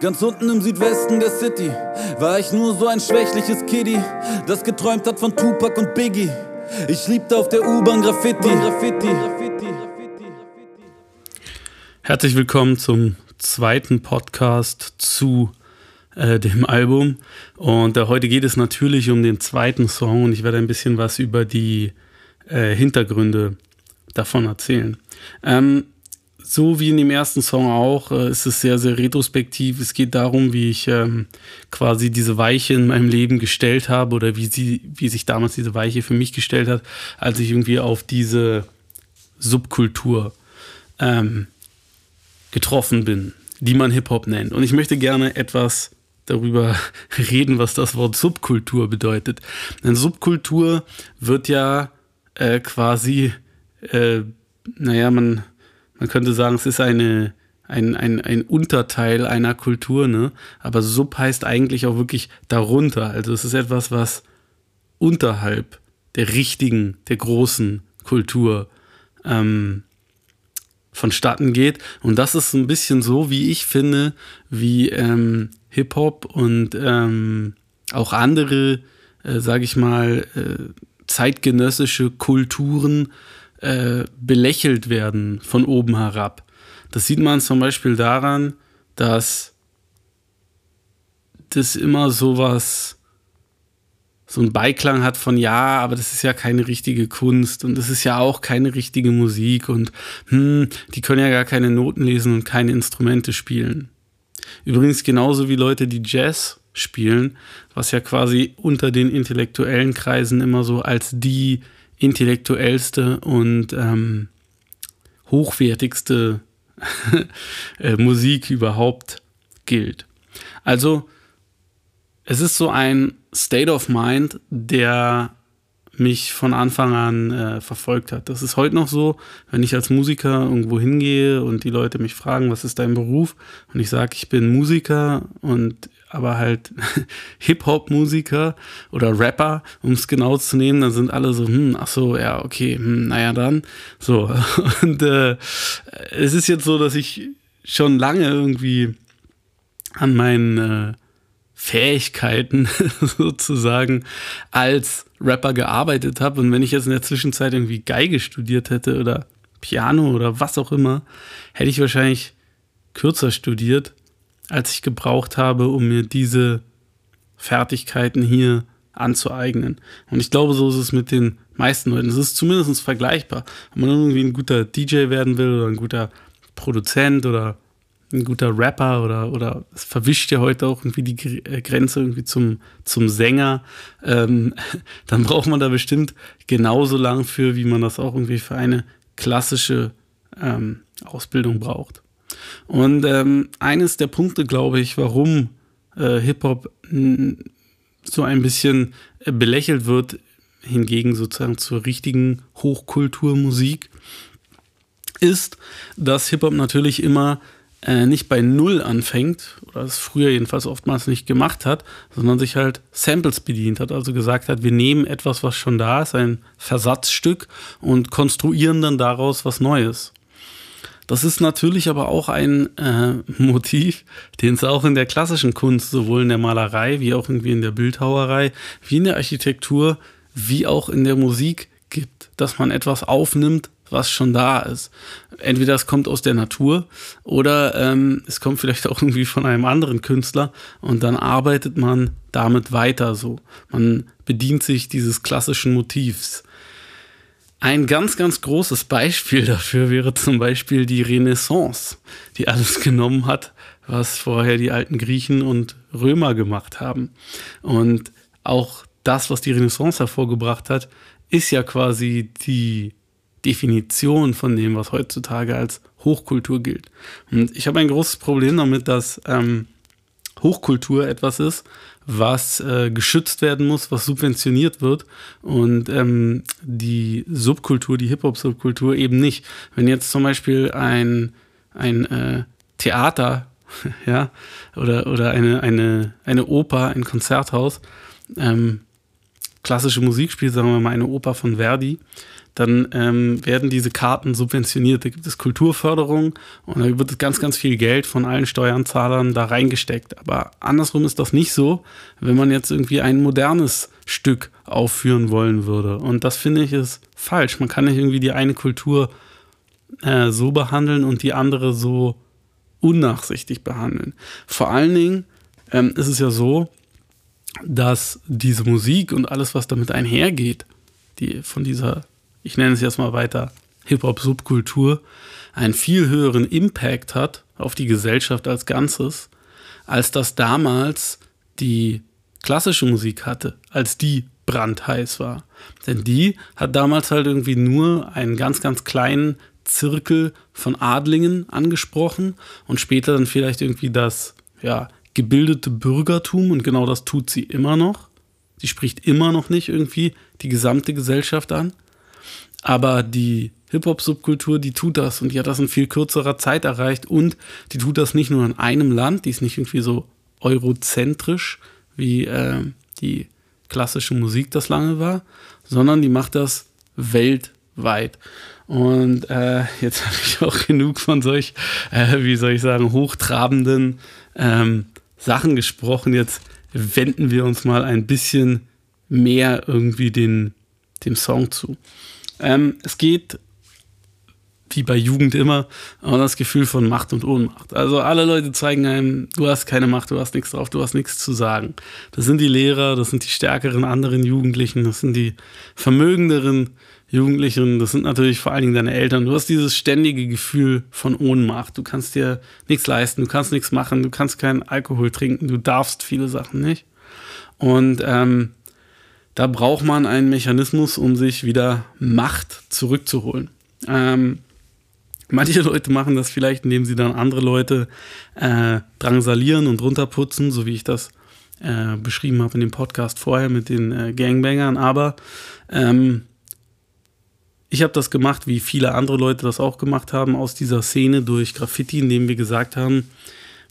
Ganz unten im Südwesten der City war ich nur so ein schwächliches Kiddie, das geträumt hat von Tupac und Biggie. Ich liebte auf der U-Bahn Graffiti. Graffiti. Herzlich willkommen zum zweiten Podcast zu äh, dem Album. Und äh, heute geht es natürlich um den zweiten Song und ich werde ein bisschen was über die äh, Hintergründe davon erzählen. Ähm, so wie in dem ersten Song auch, äh, ist es sehr, sehr retrospektiv. Es geht darum, wie ich ähm, quasi diese Weiche in meinem Leben gestellt habe oder wie, sie, wie sich damals diese Weiche für mich gestellt hat, als ich irgendwie auf diese Subkultur ähm, getroffen bin, die man Hip-Hop nennt. Und ich möchte gerne etwas darüber reden, was das Wort Subkultur bedeutet. Denn Subkultur wird ja äh, quasi, äh, naja, man man könnte sagen, es ist eine, ein, ein, ein Unterteil einer Kultur, ne? Aber Sub heißt eigentlich auch wirklich darunter. Also es ist etwas, was unterhalb der richtigen, der großen Kultur ähm, vonstatten geht. Und das ist ein bisschen so, wie ich finde, wie ähm, Hip-Hop und ähm, auch andere, äh, sage ich mal, äh, zeitgenössische Kulturen äh, belächelt werden von oben herab. Das sieht man zum Beispiel daran, dass das immer sowas, so ein Beiklang hat von ja, aber das ist ja keine richtige Kunst und das ist ja auch keine richtige Musik und hm, die können ja gar keine Noten lesen und keine Instrumente spielen. Übrigens genauso wie Leute, die Jazz spielen, was ja quasi unter den intellektuellen Kreisen immer so als die intellektuellste und ähm, hochwertigste äh, Musik überhaupt gilt. Also es ist so ein State of Mind, der mich von Anfang an äh, verfolgt hat. Das ist heute noch so, wenn ich als Musiker irgendwo hingehe und die Leute mich fragen, was ist dein Beruf? Und ich sage, ich bin Musiker und aber halt Hip-Hop-Musiker oder Rapper, um es genau zu nehmen, dann sind alle so, hm, ach so, ja, okay, hm, naja dann. So. Und äh, es ist jetzt so, dass ich schon lange irgendwie an meinen äh, Fähigkeiten sozusagen als Rapper gearbeitet habe. Und wenn ich jetzt in der Zwischenzeit irgendwie Geige studiert hätte oder Piano oder was auch immer, hätte ich wahrscheinlich kürzer studiert als ich gebraucht habe, um mir diese Fertigkeiten hier anzueignen. Und ich glaube, so ist es mit den meisten Leuten. Es ist zumindest vergleichbar. Wenn man irgendwie ein guter DJ werden will oder ein guter Produzent oder ein guter Rapper oder, oder es verwischt ja heute auch irgendwie die äh, Grenze irgendwie zum, zum Sänger, ähm, dann braucht man da bestimmt genauso lang für, wie man das auch irgendwie für eine klassische ähm, Ausbildung braucht. Und ähm, eines der Punkte, glaube ich, warum äh, Hip-Hop so ein bisschen äh, belächelt wird, hingegen sozusagen zur richtigen Hochkulturmusik, ist, dass Hip-Hop natürlich immer äh, nicht bei Null anfängt, oder es früher jedenfalls oftmals nicht gemacht hat, sondern sich halt Samples bedient hat, also gesagt hat, wir nehmen etwas, was schon da ist, ein Versatzstück und konstruieren dann daraus was Neues. Das ist natürlich aber auch ein äh, Motiv, den es auch in der klassischen Kunst, sowohl in der Malerei wie auch irgendwie in der Bildhauerei, wie in der Architektur, wie auch in der Musik gibt, dass man etwas aufnimmt, was schon da ist. Entweder es kommt aus der Natur oder ähm, es kommt vielleicht auch irgendwie von einem anderen Künstler und dann arbeitet man damit weiter so. Man bedient sich dieses klassischen Motivs. Ein ganz, ganz großes Beispiel dafür wäre zum Beispiel die Renaissance, die alles genommen hat, was vorher die alten Griechen und Römer gemacht haben. Und auch das, was die Renaissance hervorgebracht hat, ist ja quasi die Definition von dem, was heutzutage als Hochkultur gilt. Und ich habe ein großes Problem damit, dass ähm, Hochkultur etwas ist, was äh, geschützt werden muss, was subventioniert wird und ähm, die Subkultur, die Hip-Hop-Subkultur eben nicht. Wenn jetzt zum Beispiel ein, ein äh, Theater ja, oder, oder eine, eine, eine Oper, ein Konzerthaus ähm, klassische Musik spielt, sagen wir mal eine Oper von Verdi, dann ähm, werden diese Karten subventioniert. Da gibt es Kulturförderung und da wird ganz, ganz viel Geld von allen Steuerzahlern da reingesteckt. Aber andersrum ist das nicht so, wenn man jetzt irgendwie ein modernes Stück aufführen wollen würde. Und das finde ich ist falsch. Man kann nicht irgendwie die eine Kultur äh, so behandeln und die andere so unnachsichtig behandeln. Vor allen Dingen ähm, ist es ja so, dass diese Musik und alles, was damit einhergeht, die von dieser ich nenne es jetzt mal weiter, Hip-Hop-Subkultur einen viel höheren Impact hat auf die Gesellschaft als Ganzes, als das damals die klassische Musik hatte, als die brandheiß war. Denn die hat damals halt irgendwie nur einen ganz, ganz kleinen Zirkel von Adlingen angesprochen und später dann vielleicht irgendwie das, ja, gebildete Bürgertum und genau das tut sie immer noch. Sie spricht immer noch nicht irgendwie die gesamte Gesellschaft an. Aber die Hip-Hop-Subkultur, die tut das und die hat das in viel kürzerer Zeit erreicht und die tut das nicht nur in einem Land, die ist nicht irgendwie so eurozentrisch, wie äh, die klassische Musik das lange war, sondern die macht das weltweit. Und äh, jetzt habe ich auch genug von solch, äh, wie soll ich sagen, hochtrabenden ähm, Sachen gesprochen. Jetzt wenden wir uns mal ein bisschen mehr irgendwie den, dem Song zu. Ähm, es geht, wie bei Jugend immer, um das Gefühl von Macht und Ohnmacht. Also alle Leute zeigen einem, du hast keine Macht, du hast nichts drauf, du hast nichts zu sagen. Das sind die Lehrer, das sind die stärkeren anderen Jugendlichen, das sind die vermögenderen Jugendlichen, das sind natürlich vor allen Dingen deine Eltern. Du hast dieses ständige Gefühl von Ohnmacht. Du kannst dir nichts leisten, du kannst nichts machen, du kannst keinen Alkohol trinken, du darfst viele Sachen nicht. Und ähm, da braucht man einen Mechanismus, um sich wieder Macht zurückzuholen. Ähm, manche Leute machen das vielleicht, indem sie dann andere Leute äh, drangsalieren und runterputzen, so wie ich das äh, beschrieben habe in dem Podcast vorher mit den äh, Gangbangern. Aber ähm, ich habe das gemacht, wie viele andere Leute das auch gemacht haben, aus dieser Szene durch Graffiti, indem wir gesagt haben,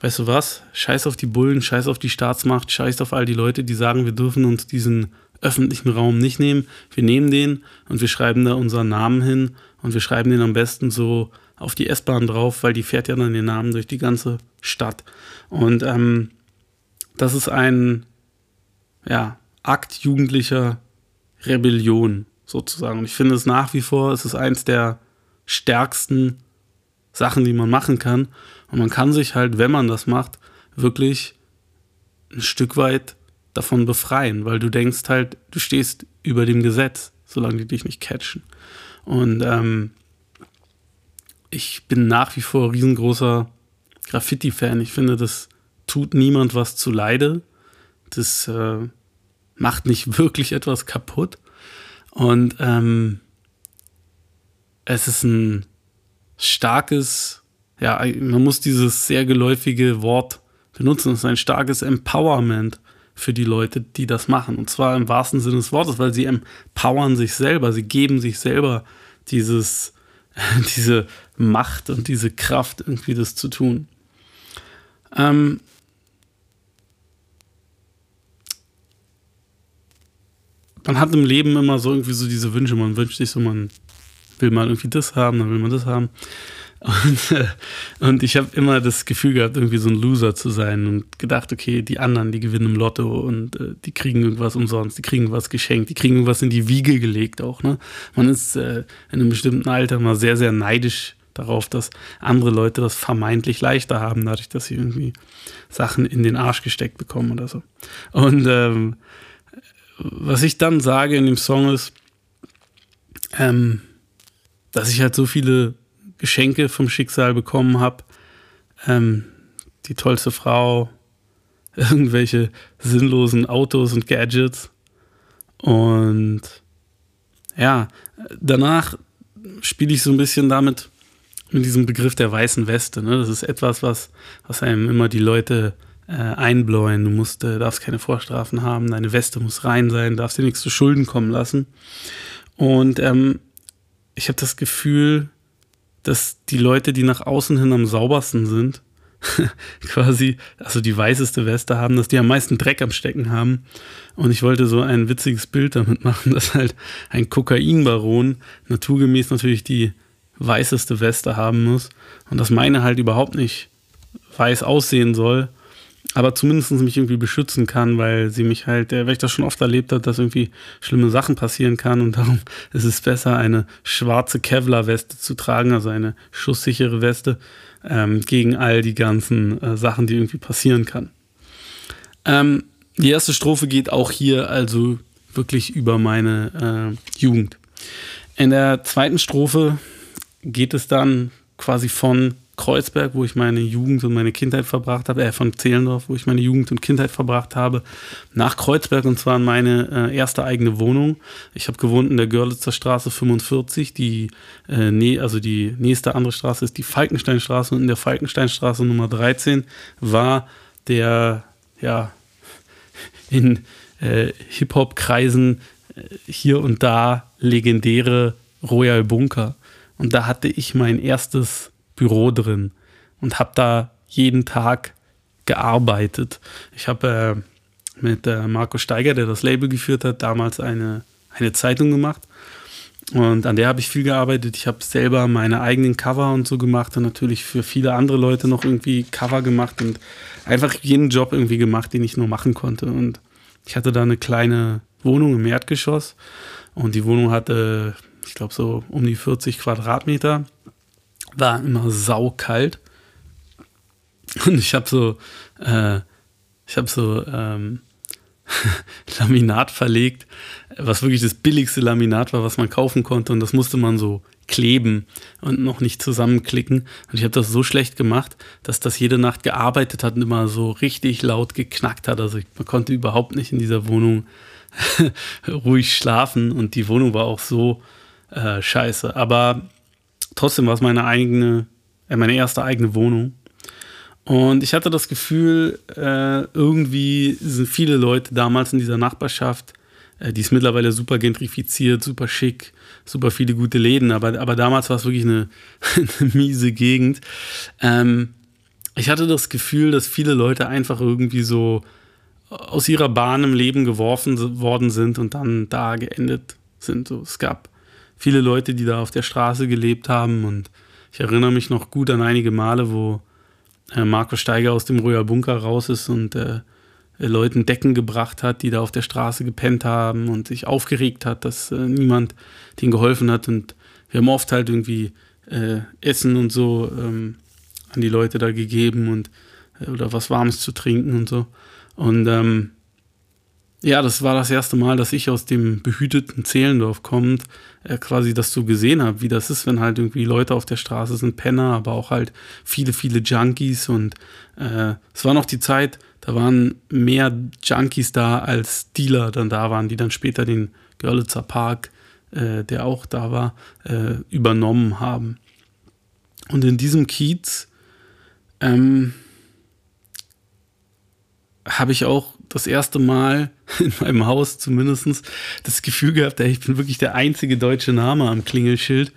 weißt du was, scheiß auf die Bullen, scheiß auf die Staatsmacht, scheiß auf all die Leute, die sagen, wir dürfen uns diesen öffentlichen Raum nicht nehmen. Wir nehmen den und wir schreiben da unseren Namen hin und wir schreiben den am besten so auf die S-Bahn drauf, weil die fährt ja dann den Namen durch die ganze Stadt. Und ähm, das ist ein ja, Akt jugendlicher Rebellion sozusagen. Und ich finde es nach wie vor, es ist eins der stärksten Sachen, die man machen kann. Und man kann sich halt, wenn man das macht, wirklich ein Stück weit davon befreien, weil du denkst halt, du stehst über dem Gesetz, solange die dich nicht catchen. Und ähm, ich bin nach wie vor riesengroßer Graffiti-Fan. Ich finde, das tut niemand was zu Leide. Das äh, macht nicht wirklich etwas kaputt. Und ähm, es ist ein starkes, ja, man muss dieses sehr geläufige Wort benutzen. Es ist ein starkes Empowerment für die Leute, die das machen. Und zwar im wahrsten Sinne des Wortes, weil sie empowern sich selber, sie geben sich selber dieses, diese Macht und diese Kraft, irgendwie das zu tun. Ähm, man hat im Leben immer so irgendwie so diese Wünsche, man wünscht sich so, man will mal irgendwie das haben, dann will man das haben. Und, äh, und ich habe immer das Gefühl gehabt, irgendwie so ein Loser zu sein und gedacht, okay, die anderen, die gewinnen im Lotto und äh, die kriegen irgendwas umsonst, die kriegen was geschenkt, die kriegen irgendwas in die Wiege gelegt auch. Ne? Man ist äh, in einem bestimmten Alter mal sehr, sehr neidisch darauf, dass andere Leute das vermeintlich leichter haben, dadurch, dass sie irgendwie Sachen in den Arsch gesteckt bekommen oder so. Und ähm, was ich dann sage in dem Song ist, ähm, dass ich halt so viele Geschenke vom Schicksal bekommen habe. Ähm, die tollste Frau, irgendwelche sinnlosen Autos und Gadgets. Und ja, danach spiele ich so ein bisschen damit, mit diesem Begriff der weißen Weste. Ne? Das ist etwas, was, was einem immer die Leute äh, einbläuen. Du musst, äh, darfst keine Vorstrafen haben, deine Weste muss rein sein, darfst dir nichts zu Schulden kommen lassen. Und ähm, ich habe das Gefühl, dass die Leute, die nach außen hin am saubersten sind, quasi, also die weißeste Weste haben, dass die am meisten Dreck am Stecken haben. Und ich wollte so ein witziges Bild damit machen, dass halt ein Kokainbaron naturgemäß natürlich die weißeste Weste haben muss und dass meine halt überhaupt nicht weiß aussehen soll, aber zumindest mich irgendwie beschützen kann, weil sie mich halt, äh, weil ich das schon oft erlebt habe, dass irgendwie schlimme Sachen passieren kann und darum ist es besser, eine schwarze Kevlar-Weste zu tragen, also eine schusssichere Weste ähm, gegen all die ganzen äh, Sachen, die irgendwie passieren kann. Ähm, die erste Strophe geht auch hier also wirklich über meine äh, Jugend. In der zweiten Strophe geht es dann quasi von Kreuzberg, wo ich meine Jugend und meine Kindheit verbracht habe, äh, von Zehlendorf, wo ich meine Jugend und Kindheit verbracht habe, nach Kreuzberg und zwar in meine äh, erste eigene Wohnung. Ich habe gewohnt in der Görlitzer Straße 45, die, äh, nee, also die nächste andere Straße ist die Falkensteinstraße und in der Falkensteinstraße Nummer 13 war der, ja, in äh, Hip-Hop-Kreisen äh, hier und da legendäre Royal Bunker. Und da hatte ich mein erstes Büro drin und habe da jeden Tag gearbeitet. Ich habe äh, mit äh, Marco Steiger, der das Label geführt hat, damals eine, eine Zeitung gemacht. Und an der habe ich viel gearbeitet. Ich habe selber meine eigenen Cover und so gemacht und natürlich für viele andere Leute noch irgendwie Cover gemacht und einfach jeden Job irgendwie gemacht, den ich nur machen konnte. Und ich hatte da eine kleine Wohnung im Erdgeschoss und die Wohnung hatte, ich glaube, so um die 40 Quadratmeter war immer saukalt. Und ich habe so, äh, ich habe so ähm, Laminat verlegt, was wirklich das billigste Laminat war, was man kaufen konnte. Und das musste man so kleben und noch nicht zusammenklicken. Und ich habe das so schlecht gemacht, dass das jede Nacht gearbeitet hat und immer so richtig laut geknackt hat. Also ich, man konnte überhaupt nicht in dieser Wohnung ruhig schlafen und die Wohnung war auch so äh, scheiße. Aber trotzdem war es meine eigene, äh, meine erste eigene Wohnung. Und ich hatte das Gefühl, äh, irgendwie sind viele Leute damals in dieser Nachbarschaft, äh, die ist mittlerweile super gentrifiziert, super schick, super viele gute Läden, aber, aber damals war es wirklich eine, eine miese Gegend. Ähm, ich hatte das Gefühl, dass viele Leute einfach irgendwie so aus ihrer Bahn im Leben geworfen worden sind und dann da geendet sind. So, es gab viele Leute, die da auf der Straße gelebt haben. Und ich erinnere mich noch gut an einige Male, wo äh, Marco Steiger aus dem Royal Bunker raus ist und äh, Leuten Decken gebracht hat, die da auf der Straße gepennt haben und sich aufgeregt hat, dass äh, niemand denen geholfen hat. Und wir haben oft halt irgendwie äh, Essen und so ähm, an die Leute da gegeben und äh, oder was Warmes zu trinken und so. Und ähm, ja, das war das erste Mal, dass ich aus dem behüteten Zehlendorf kommend äh, quasi das so gesehen habe, wie das ist, wenn halt irgendwie Leute auf der Straße sind, Penner, aber auch halt viele, viele Junkies und äh, es war noch die Zeit, da waren mehr Junkies da als Dealer dann da waren, die dann später den Görlitzer Park, äh, der auch da war, äh, übernommen haben. Und in diesem Kiez ähm, habe ich auch das erste Mal in meinem Haus zumindest das Gefühl gehabt, ey, ich bin wirklich der einzige deutsche Name am Klingelschild.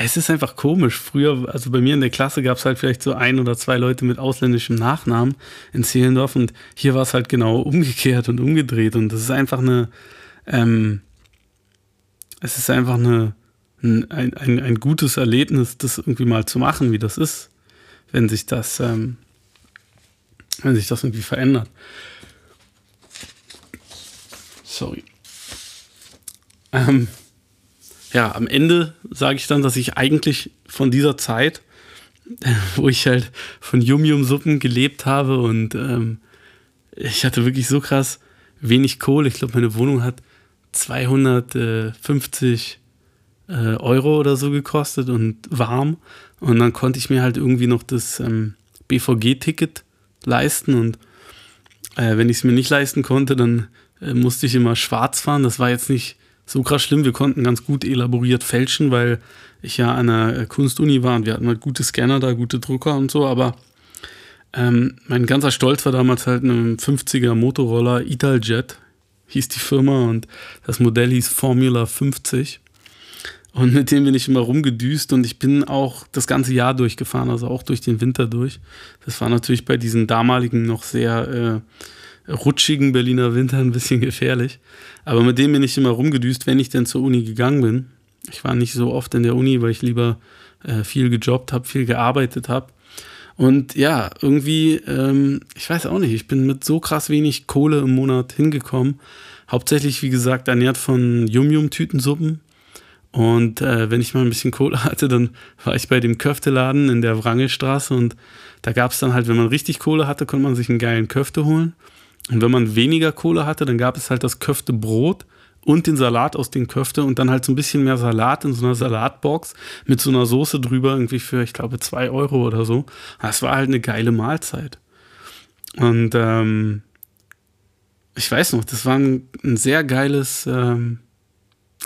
Es ist einfach komisch. Früher, also bei mir in der Klasse gab es halt vielleicht so ein oder zwei Leute mit ausländischem Nachnamen in Zehlendorf und hier war es halt genau umgekehrt und umgedreht und das ist einfach eine, ähm, es ist einfach eine, ein, ein, ein gutes Erlebnis, das irgendwie mal zu machen, wie das ist, wenn sich das, ähm, wenn sich das irgendwie verändert. Sorry. Ähm, ja, am Ende sage ich dann, dass ich eigentlich von dieser Zeit, wo ich halt von Yum-Yum-Suppen gelebt habe und ähm, ich hatte wirklich so krass wenig Kohle. Ich glaube, meine Wohnung hat 250 äh, Euro oder so gekostet und warm. Und dann konnte ich mir halt irgendwie noch das ähm, BVG-Ticket leisten. Und äh, wenn ich es mir nicht leisten konnte, dann äh, musste ich immer schwarz fahren. Das war jetzt nicht so krass schlimm. Wir konnten ganz gut elaboriert fälschen, weil ich ja an einer äh, Kunstuni war und wir hatten halt gute Scanner da, gute Drucker und so, aber ähm, mein ganzer Stolz war damals halt ein 50er Motorroller Italjet, hieß die Firma und das Modell hieß Formula 50. Und mit dem bin ich immer rumgedüst und ich bin auch das ganze Jahr durchgefahren, also auch durch den Winter durch. Das war natürlich bei diesen damaligen noch sehr äh, rutschigen Berliner Winter ein bisschen gefährlich. Aber mit dem bin ich immer rumgedüst, wenn ich denn zur Uni gegangen bin. Ich war nicht so oft in der Uni, weil ich lieber äh, viel gejobbt habe, viel gearbeitet habe. Und ja, irgendwie, ähm, ich weiß auch nicht, ich bin mit so krass wenig Kohle im Monat hingekommen. Hauptsächlich, wie gesagt, ernährt von Yum-Yum-Tütensuppen und äh, wenn ich mal ein bisschen Kohle hatte, dann war ich bei dem Köfteladen in der Wrangelstraße und da gab es dann halt, wenn man richtig Kohle hatte, konnte man sich einen geilen Köfte holen. Und wenn man weniger Kohle hatte, dann gab es halt das Köftebrot und den Salat aus den Köfte und dann halt so ein bisschen mehr Salat in so einer Salatbox mit so einer Soße drüber, irgendwie für, ich glaube, zwei Euro oder so. Das war halt eine geile Mahlzeit. Und ähm, ich weiß noch, das war ein, ein sehr geiles. Ähm,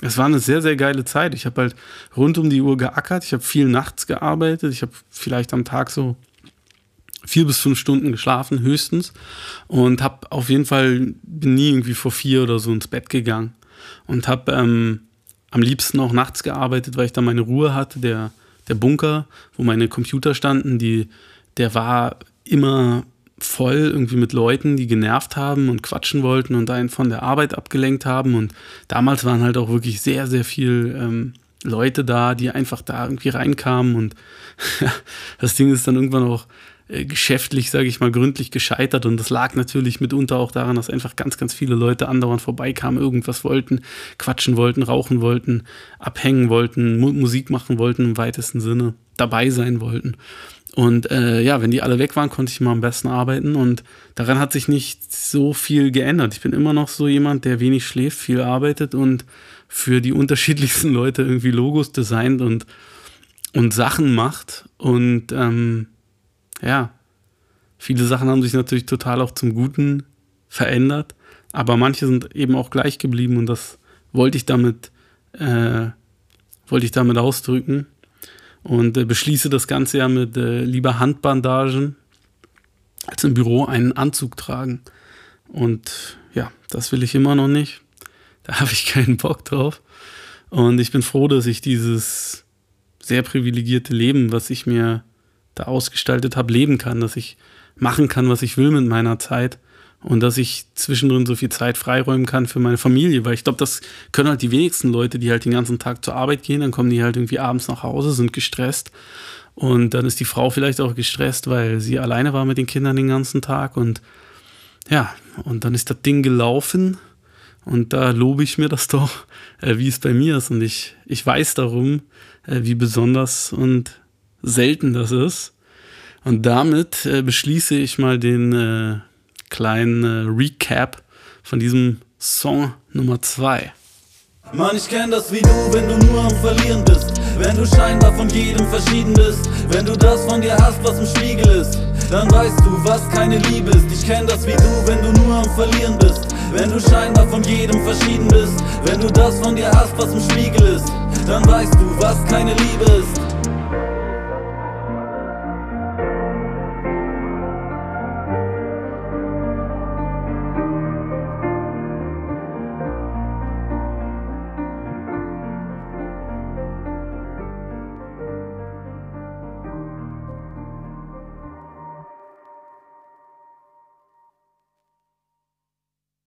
es war eine sehr, sehr geile Zeit. Ich habe halt rund um die Uhr geackert. Ich habe viel nachts gearbeitet. Ich habe vielleicht am Tag so vier bis fünf Stunden geschlafen, höchstens. Und habe auf jeden Fall, bin nie irgendwie vor vier oder so ins Bett gegangen. Und habe ähm, am liebsten auch nachts gearbeitet, weil ich da meine Ruhe hatte. Der, der Bunker, wo meine Computer standen, die, der war immer voll irgendwie mit Leuten, die genervt haben und quatschen wollten und einen von der Arbeit abgelenkt haben. Und damals waren halt auch wirklich sehr, sehr viel ähm, Leute da, die einfach da irgendwie reinkamen. Und das Ding ist dann irgendwann auch äh, geschäftlich, sage ich mal, gründlich gescheitert. Und das lag natürlich mitunter auch daran, dass einfach ganz, ganz viele Leute andauernd vorbeikamen, irgendwas wollten, quatschen wollten, rauchen wollten, abhängen wollten, Mu Musik machen wollten im weitesten Sinne, dabei sein wollten. Und äh, ja, wenn die alle weg waren, konnte ich mal am besten arbeiten. Und daran hat sich nicht so viel geändert. Ich bin immer noch so jemand, der wenig schläft, viel arbeitet und für die unterschiedlichsten Leute irgendwie Logos designt und, und Sachen macht. Und ähm, ja, viele Sachen haben sich natürlich total auch zum Guten verändert. Aber manche sind eben auch gleich geblieben und das wollte ich damit, äh, wollte ich damit ausdrücken und äh, beschließe das Ganze ja mit äh, lieber Handbandagen als im Büro einen Anzug tragen. Und ja, das will ich immer noch nicht. Da habe ich keinen Bock drauf. Und ich bin froh, dass ich dieses sehr privilegierte Leben, was ich mir da ausgestaltet habe, leben kann, dass ich machen kann, was ich will mit meiner Zeit und dass ich zwischendrin so viel Zeit freiräumen kann für meine Familie, weil ich glaube, das können halt die wenigsten Leute, die halt den ganzen Tag zur Arbeit gehen, dann kommen die halt irgendwie abends nach Hause, sind gestresst. Und dann ist die Frau vielleicht auch gestresst, weil sie alleine war mit den Kindern den ganzen Tag. Und ja, und dann ist das Ding gelaufen. Und da lobe ich mir das doch, äh, wie es bei mir ist. Und ich, ich weiß darum, äh, wie besonders und selten das ist. Und damit äh, beschließe ich mal den äh, kleinen äh, Recap von diesem Song Nummer 2. Mann, ich kenn das wie du, wenn du nur am Verlieren bist. Wenn du scheinbar von jedem verschieden bist. Wenn du das von dir hast, was im Spiegel ist. Dann weißt du, was keine Liebe ist. Ich kenn das wie du, wenn du nur am Verlieren bist. Wenn du scheinbar von jedem verschieden bist. Wenn du das von dir hast, was im Spiegel ist. Dann weißt du, was keine Liebe ist.